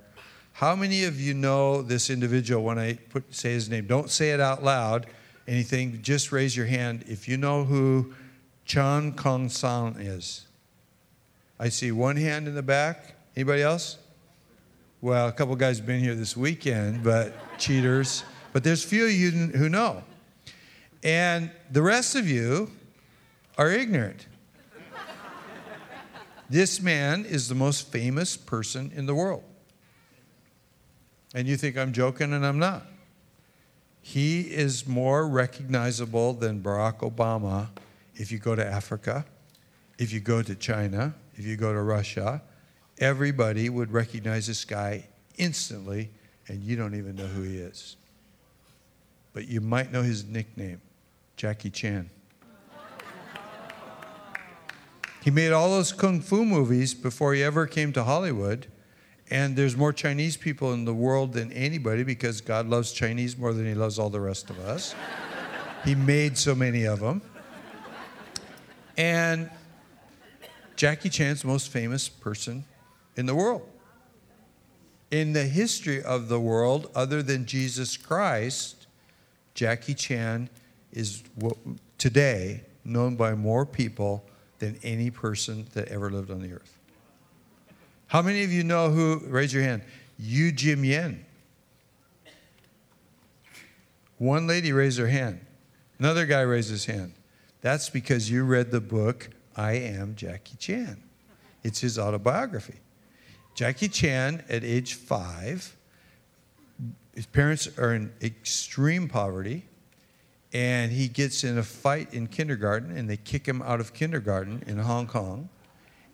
How many of you know this individual when I put, say his name? Don't say it out loud, anything, just raise your hand if you know who Chan Kong San is. I see one hand in the back. Anybody else? Well, a couple guys have been here this weekend, but cheaters. But there's few of you who know. And the rest of you are ignorant. This man is the most famous person in the world. And you think I'm joking, and I'm not. He is more recognizable than Barack Obama if you go to Africa, if you go to China, if you go to Russia. Everybody would recognize this guy instantly, and you don't even know who he is. But you might know his nickname Jackie Chan. He made all those kung fu movies before he ever came to Hollywood. And there's more Chinese people in the world than anybody because God loves Chinese more than he loves all the rest of us. he made so many of them. And Jackie Chan's the most famous person in the world. In the history of the world, other than Jesus Christ, Jackie Chan is today known by more people than any person that ever lived on the earth. How many of you know who, raise your hand, Yu Jim Yen? One lady raised her hand. Another guy raised his hand. That's because you read the book, I Am Jackie Chan. It's his autobiography. Jackie Chan, at age five, his parents are in extreme poverty, and he gets in a fight in kindergarten, and they kick him out of kindergarten in Hong Kong.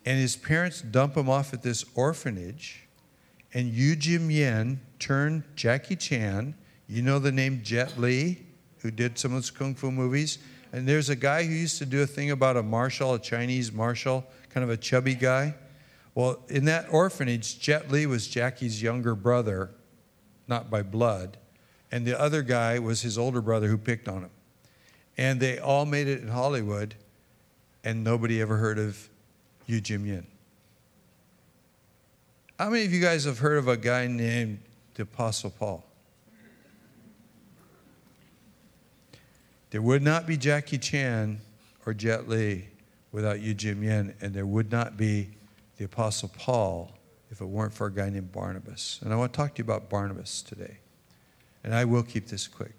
And his parents dump him off at this orphanage, and Yu Jim Yen turned Jackie Chan. You know the name Jet Li, who did some of those kung fu movies? And there's a guy who used to do a thing about a marshal, a Chinese marshal, kind of a chubby guy. Well, in that orphanage, Jet Li was Jackie's younger brother, not by blood, and the other guy was his older brother who picked on him. And they all made it in Hollywood, and nobody ever heard of Yu Jim Yin. How many of you guys have heard of a guy named the Apostle Paul? There would not be Jackie Chan or Jet Li without Yu Jim Yin, and there would not be the Apostle Paul if it weren't for a guy named Barnabas. And I want to talk to you about Barnabas today. And I will keep this quick.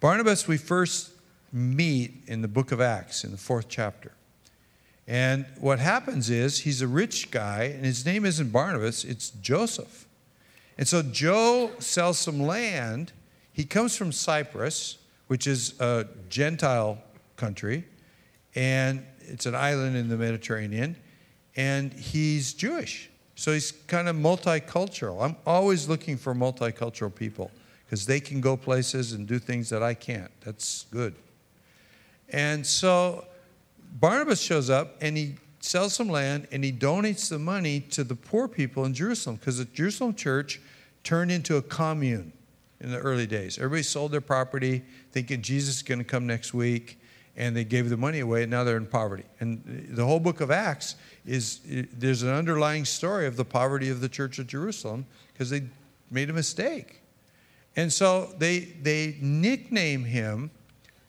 Barnabas, we first meet in the book of Acts in the fourth chapter. And what happens is he's a rich guy, and his name isn't Barnabas, it's Joseph. And so Joe sells some land. He comes from Cyprus, which is a Gentile country, and it's an island in the Mediterranean, and he's Jewish. So he's kind of multicultural. I'm always looking for multicultural people because they can go places and do things that I can't. That's good. And so Barnabas shows up and he sells some land and he donates the money to the poor people in Jerusalem because the Jerusalem church turned into a commune in the early days. Everybody sold their property thinking Jesus is going to come next week and they gave the money away and now they're in poverty. And the whole book of Acts is there's an underlying story of the poverty of the church of Jerusalem because they made a mistake. And so they they nickname him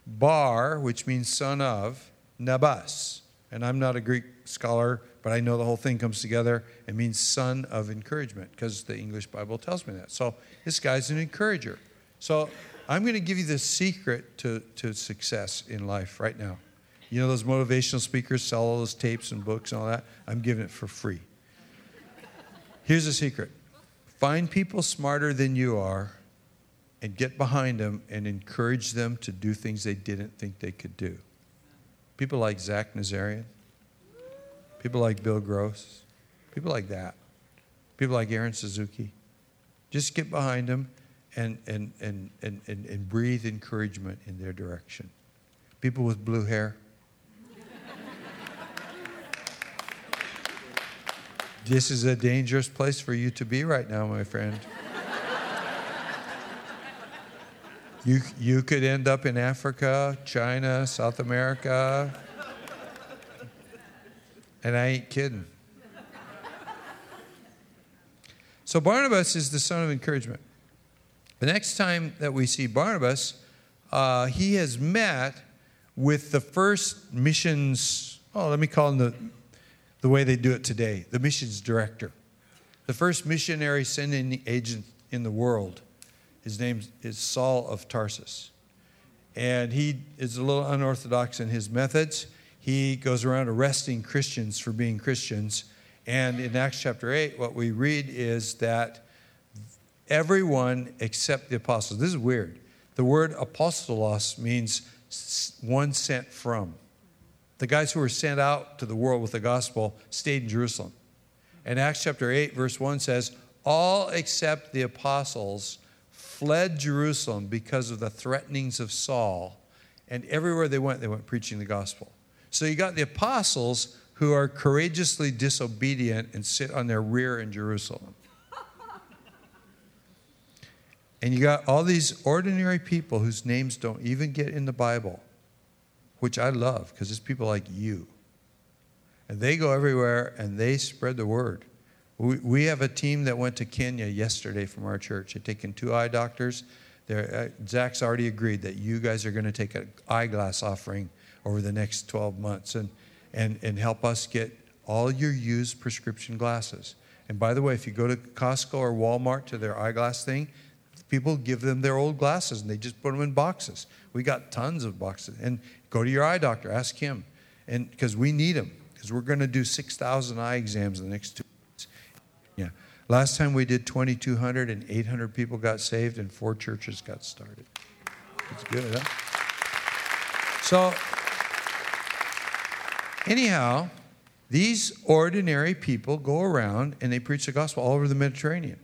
Bar, which means son of Nabas. And I'm not a Greek scholar, but I know the whole thing comes together. It means son of encouragement because the English Bible tells me that. So this guy's an encourager. So I'm going to give you the secret to, to success in life right now. You know, those motivational speakers sell all those tapes and books and all that? I'm giving it for free. Here's the secret find people smarter than you are and get behind them and encourage them to do things they didn't think they could do. People like Zach Nazarian, people like Bill Gross, people like that, people like Aaron Suzuki. Just get behind them and, and, and, and, and, and breathe encouragement in their direction. People with blue hair. This is a dangerous place for you to be right now, my friend. You, you could end up in Africa, China, South America. And I ain't kidding. So Barnabas is the son of encouragement. The next time that we see Barnabas, uh, he has met with the first missions, oh, let me call him the, the way they do it today, the missions director, the first missionary sending agent in the world. His name is Saul of Tarsus. And he is a little unorthodox in his methods. He goes around arresting Christians for being Christians. And in Acts chapter 8, what we read is that everyone except the apostles, this is weird. The word apostolos means one sent from. The guys who were sent out to the world with the gospel stayed in Jerusalem. And Acts chapter 8, verse 1 says, All except the apostles fled Jerusalem because of the threatenings of Saul. And everywhere they went, they went preaching the gospel. So you got the apostles who are courageously disobedient and sit on their rear in Jerusalem. And you got all these ordinary people whose names don't even get in the Bible, which I love because it's people like you. And they go everywhere and they spread the word We, we have a team that went to Kenya yesterday from our church. They've taken two eye doctors. They're, uh, Zach's already agreed that you guys are going to take an eyeglass offering over the next 12 months and, and, and help us get all your used prescription glasses. And by the way, if you go to Costco or Walmart to their eyeglass thing, people give them their old glasses and they just put them in boxes. We got tons of boxes. And go to your eye doctor, ask him. And because we need him, because we're going to do 6,000 eye exams in the next two weeks. Yeah. Last time we did 2,200 and 800 people got saved and four churches got started. It's good, huh? So, anyhow, these ordinary people go around and they preach the gospel all over the Mediterranean.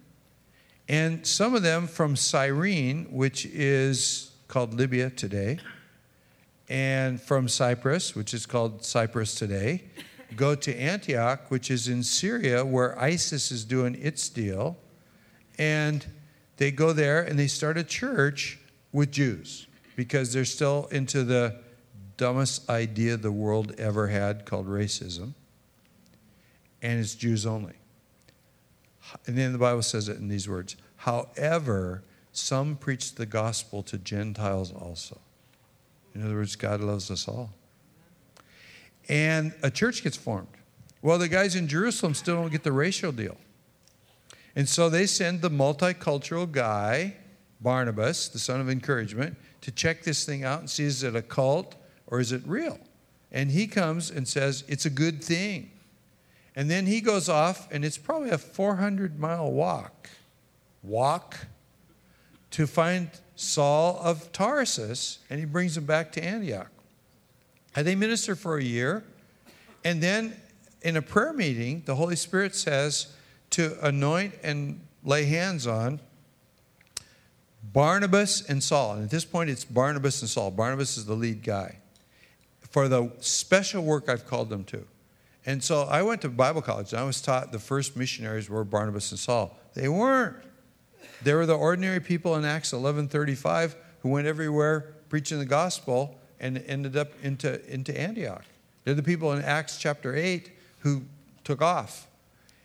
And some of them from Cyrene, which is called Libya today, and from Cyprus, which is called Cyprus today, go to Antioch, which is in Syria, where ISIS is doing its deal. And they go there and they start a church with Jews because they're still into the dumbest idea the world ever had called racism. And it's Jews only. And then the Bible says it in these words However, some preach the gospel to Gentiles also. In other words, God loves us all. And a church gets formed. Well, the guys in Jerusalem still don't get the racial deal. And so they send the multicultural guy, Barnabas, the son of encouragement, to check this thing out and see is it a cult or is it real? And he comes and says, it's a good thing. And then he goes off, and it's probably a 400 mile walk, walk to find Saul of Tarsus, and he brings him back to Antioch. And they minister for a year, and then in a prayer meeting, the Holy Spirit says to anoint and lay hands on Barnabas and Saul. And at this point, it's Barnabas and Saul. Barnabas is the lead guy for the special work I've called them to. And so I went to Bible college, and I was taught the first missionaries were Barnabas and Saul. They weren't. They were the ordinary people in Acts 11:35 who went everywhere preaching the gospel and ended up into, into Antioch. They're the people in Acts chapter 8 who took off.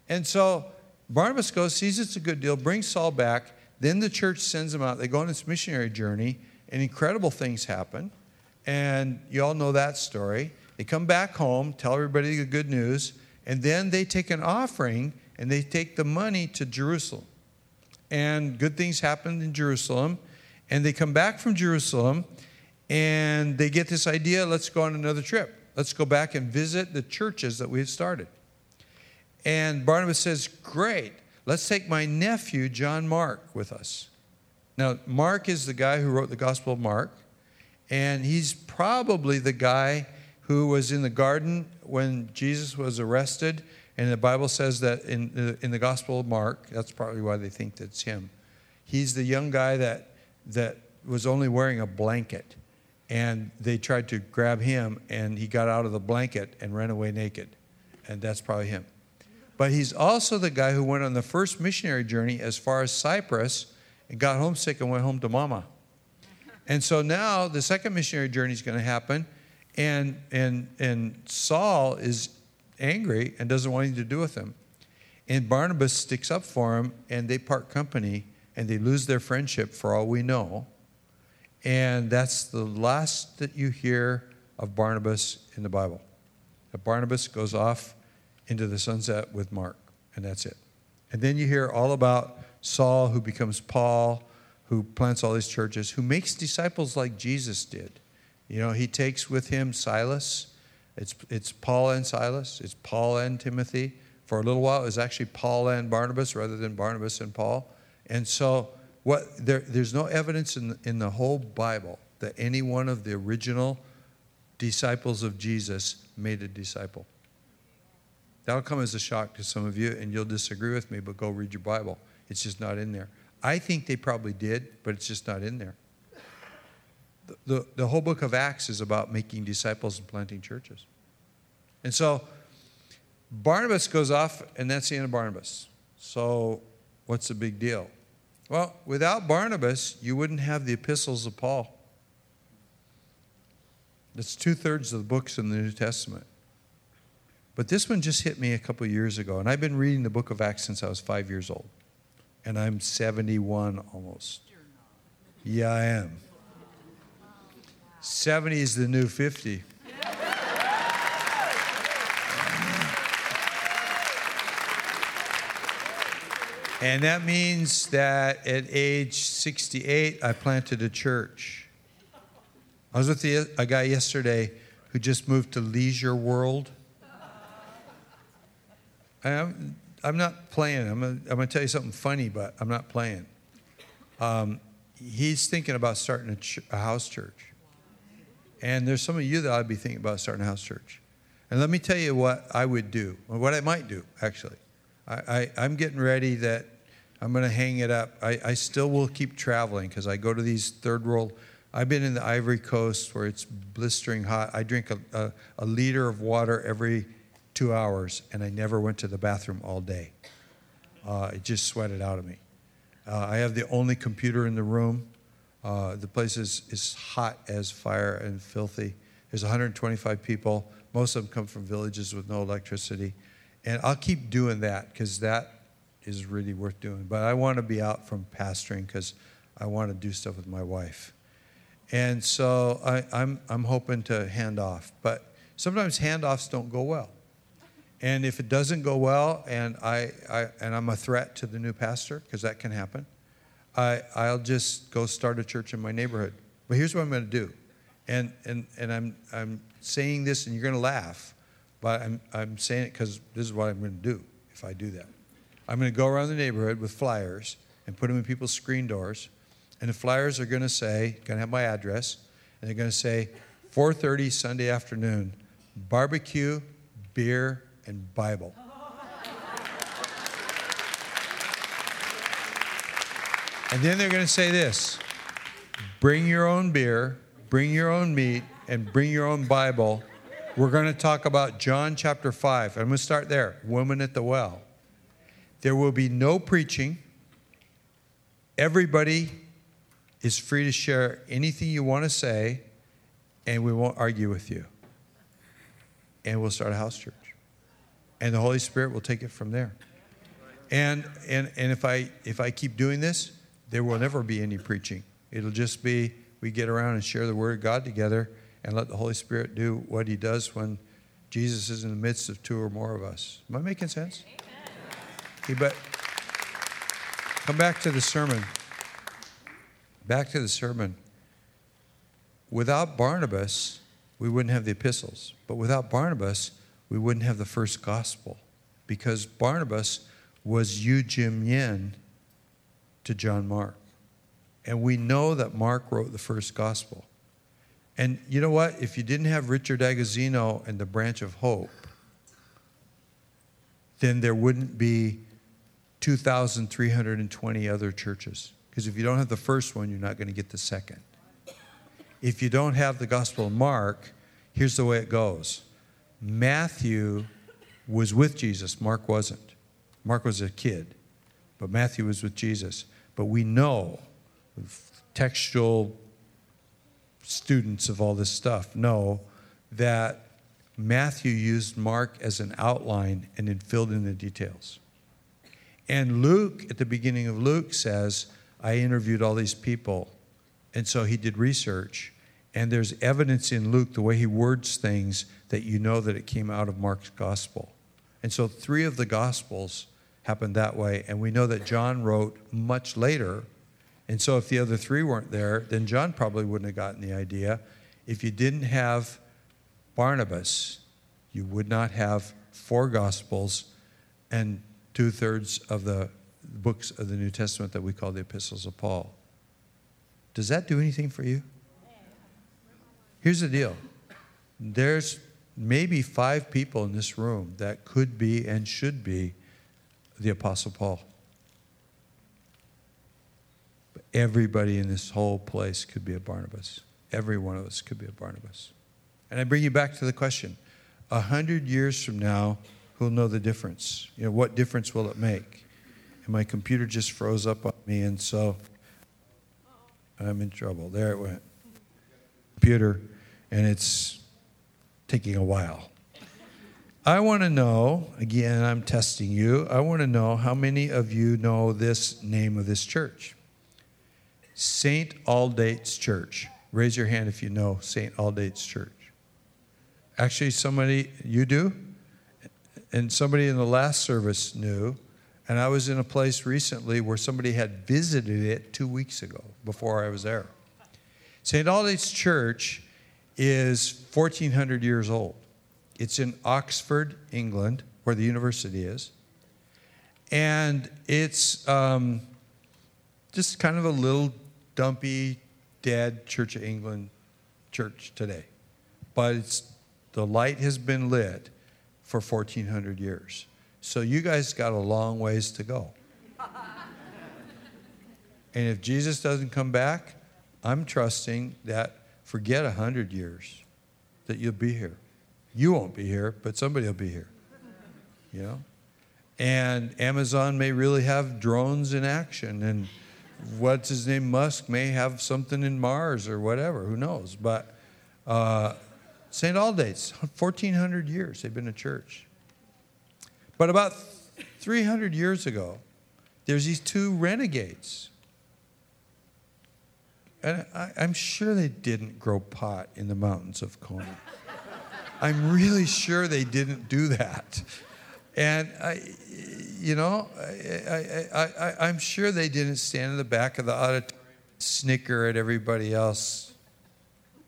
And so Barnabas goes, sees it's a good deal, brings Saul back. Then the church sends them out. They go on this missionary journey, and incredible things happen. And you all know that story. They come back home, tell everybody the good news, and then they take an offering and they take the money to Jerusalem. And good things happened in Jerusalem. And they come back from Jerusalem and they get this idea let's go on another trip. Let's go back and visit the churches that we had started. And Barnabas says, Great, let's take my nephew, John Mark, with us. Now, Mark is the guy who wrote the Gospel of Mark, and he's probably the guy who was in the garden when Jesus was arrested. And the Bible says that in the, in the Gospel of Mark, that's probably why they think that's him. He's the young guy that, that was only wearing a blanket. And they tried to grab him, and he got out of the blanket and ran away naked. And that's probably him. But he's also the guy who went on the first missionary journey as far as Cyprus and got homesick and went home to mama. And so now the second missionary journey is going to happen, and, and, and Saul is angry and doesn't want anything to do with him. And Barnabas sticks up for him, and they part company, and they lose their friendship for all we know. And that's the last that you hear of Barnabas in the Bible. That Barnabas goes off into the sunset with Mark, and that's it. And then you hear all about Saul, who becomes Paul, who plants all these churches, who makes disciples like Jesus did. You know, he takes with him Silas. It's, it's Paul and Silas, it's Paul and Timothy. For a little while, it was actually Paul and Barnabas rather than Barnabas and Paul. And so, what, there, there's no evidence in, in the whole Bible that any one of the original disciples of Jesus made a disciple. That'll come as a shock to some of you, and you'll disagree with me, but go read your Bible. It's just not in there. I think they probably did, but it's just not in there. The, the, whole book of Acts is about making disciples and planting churches. And so Barnabas goes off, and that's the end of Barnabas. So, what's the big deal? Well, without Barnabas, you wouldn't have the epistles of Paul. That's two thirds of the books in the New Testament. But this one just hit me a couple years ago. And I've been reading the book of Acts since I was five years old. And I'm 71 almost. Yeah, I am. 70 is the new 50. And that means that at age 68, I planted a church. I was with the, a guy yesterday who just moved to Leisure World. I'm, I'm not playing. I'm going I'm to tell you something funny, but I'm not playing. Um, he's thinking about starting a, ch- a house church. And there's some of you that I'd be thinking about starting a house church. And let me tell you what I would do, or what I might do, actually. I, I, am getting ready that I'm going to hang it up. I, I still will keep traveling because I go to these third world. I've been in the Ivory Coast where it's blistering hot. I drink a, a, a liter of water every two hours, and I never went to the bathroom all day. Uh, it just sweated out of me. Uh, I have the only computer in the room. Uh, the place is, is hot as fire and filthy. There's 125 people. Most of them come from villages with no electricity. And I'll keep doing that because that is really worth doing. But I want to be out from pastoring because I want to do stuff with my wife. And so I, I'm, I'm hoping to hand off. But sometimes handoffs don't go well. And if it doesn't go well and, I, I, and I'm a threat to the new pastor, because that can happen, I, I'll just go start a church in my neighborhood. But here's what I'm going to do. And, and, and I'm, I'm saying this, and you're going to laugh, but I'm, I'm saying it because this is what I'm going to do if I do that. I'm going to go around the neighborhood with flyers and put them in people's screen doors. And the flyers are going to say, going to have my address, and they're going to say, 4:30 Sunday afternoon, barbecue, beer, and Bible. And then they're going to say this bring your own beer, bring your own meat, and bring your own Bible. We're going to talk about John chapter 5. I'm going to start there woman at the well. There will be no preaching. Everybody is free to share anything you want to say, and we won't argue with you. And we'll start a house church. And the Holy Spirit will take it from there. And, and, and if, I, if I keep doing this, there will never be any preaching. It'll just be we get around and share the Word of God together and let the Holy Spirit do what He does when Jesus is in the midst of two or more of us. Am I making sense? Okay, but come back to the sermon. Back to the sermon. Without Barnabas, we wouldn't have the epistles. But without Barnabas, we wouldn't have the first gospel. Because Barnabas was Yu Jim Yin to John Mark. And we know that Mark wrote the first gospel. And you know what? If you didn't have Richard Agazino and the Branch of Hope, then there wouldn't be 2,320 other churches. Because if you don't have the first one, you're not going to get the second. If you don't have the Gospel of Mark, here's the way it goes Matthew was with Jesus, Mark wasn't. Mark was a kid, but Matthew was with Jesus. But we know, textual students of all this stuff know that Matthew used Mark as an outline and then filled in the details. And Luke, at the beginning of Luke, says, I interviewed all these people. And so he did research. And there's evidence in Luke, the way he words things, that you know that it came out of Mark's gospel. And so three of the gospels happened that way. And we know that John wrote much later. And so if the other three weren't there, then John probably wouldn't have gotten the idea. If you didn't have Barnabas, you would not have four gospels and two thirds of the books of the New Testament that we call the epistles of Paul. Does that do anything for you? Here's the deal there's maybe five people in this room that could be and should be the Apostle Paul. But everybody in this whole place could be a Barnabas. Every one of us could be a Barnabas. And I bring you back to the question a hundred years from now, who'll know the difference? You know, what difference will it make? And my computer just froze up on me, and so I'm in trouble. There it went. Computer, and it's taking a while. I want to know, again, I'm testing you. I want to know how many of you know this name of this church? St. Aldate's Church. Raise your hand if you know St. Aldate's Church. Actually, somebody, you do? And somebody in the last service knew. And I was in a place recently where somebody had visited it two weeks ago before I was there. St. Aldate's Church is 1,400 years old. It's in Oxford, England, where the university is. And it's um, just kind of a little dumpy, dead Church of England church today. But it's, the light has been lit for 1,400 years. So you guys got a long ways to go. *laughs* and if Jesus doesn't come back, I'm trusting that forget 100 years, that you'll be here. You won't be here, but somebody will be here. You know? And Amazon may really have drones in action, and what's his name, Musk, may have something in Mars or whatever. Who knows? But uh, St. Aldate's, 1,400 years they've been a church. But about 300 years ago, there's these two renegades. And I, I'm sure they didn't grow pot in the mountains of Kona. I'm really sure they didn't do that. And I, you know, I, I, I'm sure they didn't stand in the back of the auditorium, snicker at everybody else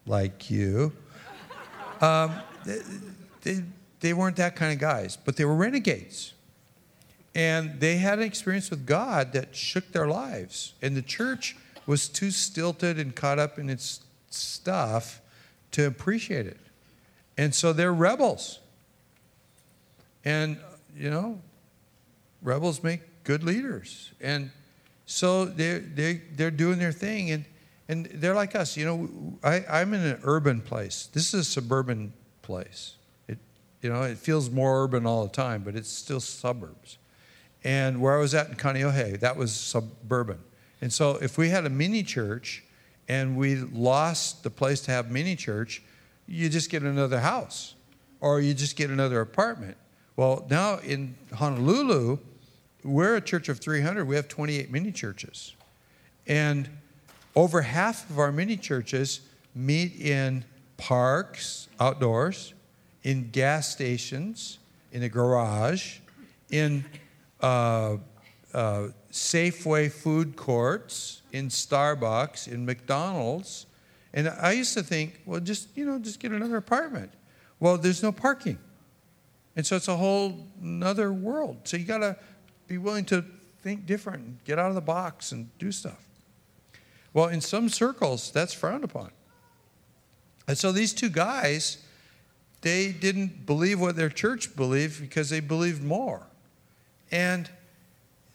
like you. Um, they, they, they weren't that kind of guys, but they were renegades. And they had an experience with God that shook their lives. And the church was too stilted and caught up in its stuff to appreciate it. And so they're rebels. And, you know, rebels make good leaders. And so they're, they're, they're doing their thing. And, and they're like us. You know, I, I'm in an urban place. This is a suburban place. It, you know, it feels more urban all the time, but it's still suburbs. And where I was at in Kaneohe, that was suburban. And so if we had a mini church and we lost the place to have mini church, you just get another house or you just get another apartment. Well, now in Honolulu, we're a church of 300. We have 28 mini churches. And over half of our mini churches meet in parks, outdoors, in gas stations, in a garage, in uh, uh, Safeway food courts, in Starbucks, in McDonald's. And I used to think, well, just, you know, just get another apartment. Well, there's no parking. And so it's a whole another world. So you got to be willing to think different, get out of the box and do stuff. Well, in some circles, that's frowned upon. And so these two guys, they didn't believe what their church believed because they believed more. And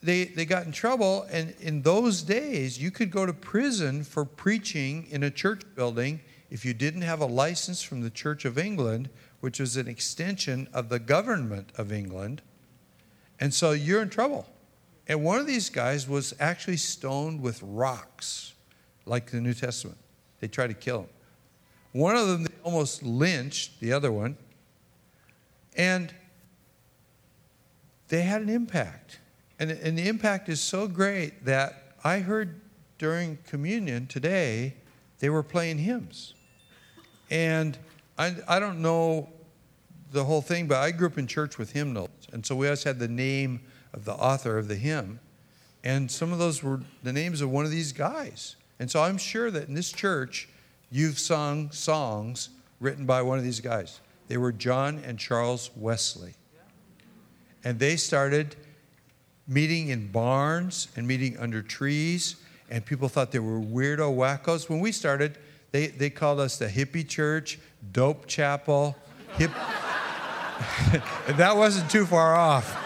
they, they got in trouble. And in those days, you could go to prison for preaching in a church building if you didn't have a license from the Church of England, which was an extension of the government of England. And so you're in trouble. And one of these guys was actually stoned with rocks, like the New Testament. They tried to kill him. One of them they almost lynched, the other one. And they had an impact. And, and the impact is so great that I heard during communion today, they were playing hymns. And I, I don't know the whole thing, but I grew up in church with hymnals. And so we always had the name of the author of the hymn. And some of those were the names of one of these guys. And so I'm sure that in this church, you've sung songs written by one of these guys. They were John and Charles Wesley. And they started meeting in barns and meeting under trees, and people thought they were weirdo wackos. When we started, they, they called us the hippie church, dope chapel, hip. *laughs* and that wasn't too far off.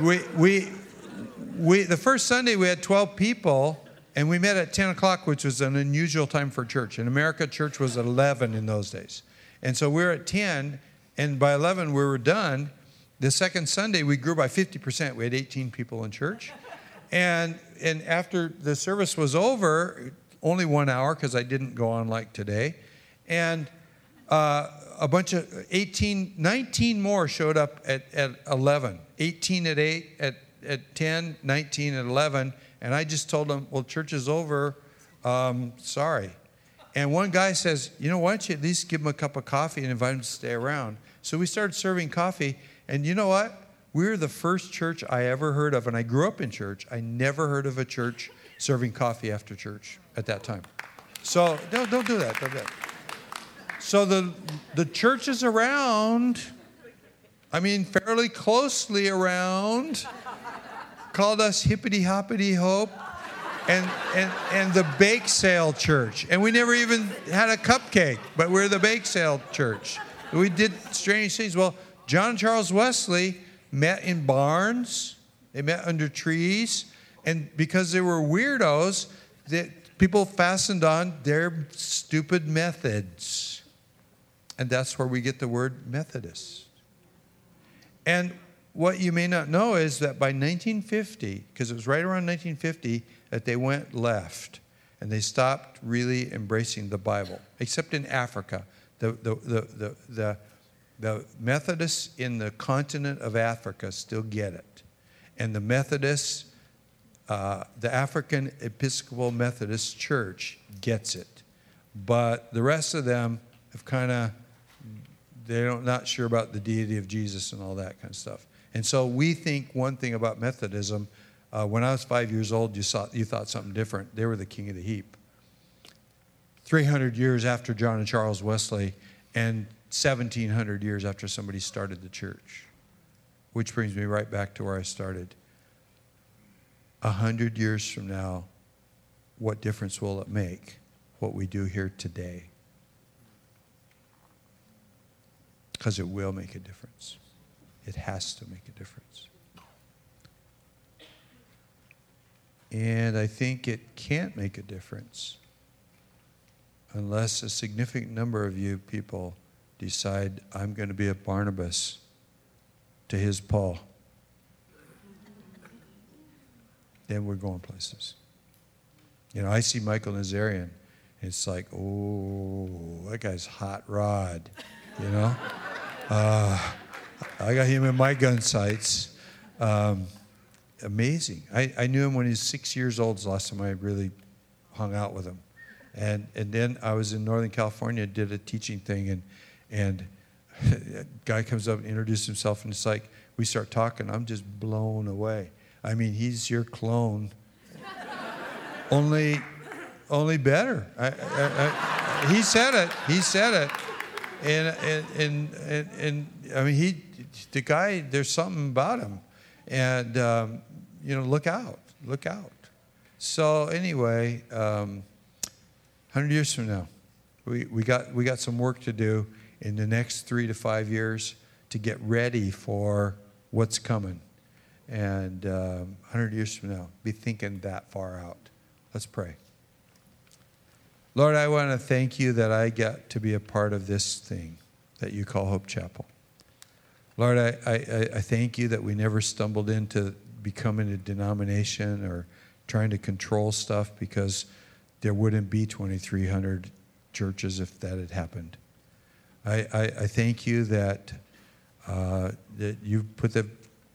We, we, we, the first Sunday we had 12 people, and we met at 10 o'clock, which was an unusual time for church. In America, church was 11 in those days. And so we were at 10, and by 11 we were done. The second Sunday we grew by 50%. We had 18 people in church. And, and after the service was over, only one hour because I didn't go on like today. And uh, a bunch of 18, 19 more showed up at, at 11, 18 at 8, at, at 10, 19 at 11. And I just told them, well, church is over. Um, sorry. And one guy says, you know, why don't you at least give them a cup of coffee and invite them to stay around? So we started serving coffee. And you know what? We were the first church I ever heard of. And I grew up in church. I never heard of a church serving coffee after church at that time. So don't, don't do that. Don't do that. So the, the churches around, I mean, fairly closely around, called us Hippity Hoppity Hope and, and, and the Bake Sale Church. And we never even had a cupcake, but we're the Bake Sale Church. We did strange things. Well, John and Charles Wesley met in barns, they met under trees, and because they were weirdos, that people fastened on their stupid methods. And that's where we get the word Methodist. And what you may not know is that by 1950, because it was right around 1950 that they went left and they stopped really embracing the Bible, except in Africa. The, the, the, the, the, the Methodists in the continent of Africa still get it. And the Methodists, uh, the African Episcopal Methodist Church gets it. But the rest of them have kind of, they're not sure about the deity of Jesus and all that kind of stuff. And so we think one thing about Methodism. Uh, when I was five years old, you, saw, you thought something different. They were the king of the heap. 300 years after John and Charles Wesley, and 1700 years after somebody started the church. Which brings me right back to where I started. A hundred years from now, what difference will it make what we do here today? Because it will make a difference. It has to make a difference. And I think it can't make a difference unless a significant number of you people decide I'm going to be a Barnabas to his Paul. Then we're going places. You know, I see Michael Nazarian. It's like, oh, that guy's hot rod, you know? Uh, I got him in my gun sights. Um, amazing. I, I knew him when he was six years old, the last time I really hung out with him. And, and then I was in Northern California, did a teaching thing, and, and a *laughs* guy comes up and introduces himself, and it's like we start talking. I'm just blown away. I mean, he's your clone, *laughs* only, only better. I, I, I, he said it. He said it. And, and, and, and, and, I mean, he, the guy, there's something about him. And, um, you know, look out, look out. So, anyway, um, 100 years from now, we, we, got, we got some work to do in the next three to five years to get ready for what's coming. And um, 100 years from now, be thinking that far out. Let's pray. Lord, I want to thank you that I get to be a part of this thing that you call Hope Chapel. Lord, I, I, I thank you that we never stumbled into becoming a denomination or trying to control stuff because there wouldn't be 2,300 churches if that had happened. I, I, I thank you that, uh, that you put the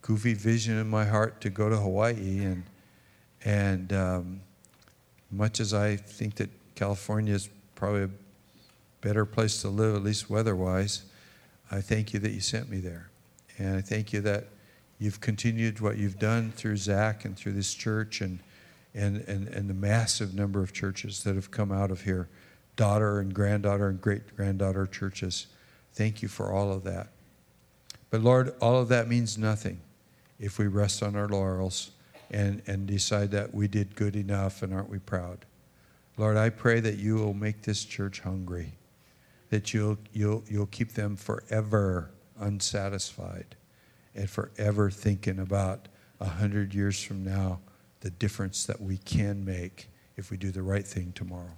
goofy vision in my heart to go to Hawaii. And, and um, much as I think that California is probably a better place to live, at least weather wise, I thank you that you sent me there. And I thank you that you've continued what you've done through Zach and through this church and, and, and, and the massive number of churches that have come out of here daughter and granddaughter and great granddaughter churches. Thank you for all of that. But Lord, all of that means nothing if we rest on our laurels and, and decide that we did good enough and aren't we proud. Lord, I pray that you will make this church hungry, that you'll, you'll, you'll keep them forever unsatisfied and forever thinking about a hundred years from now the difference that we can make if we do the right thing tomorrow.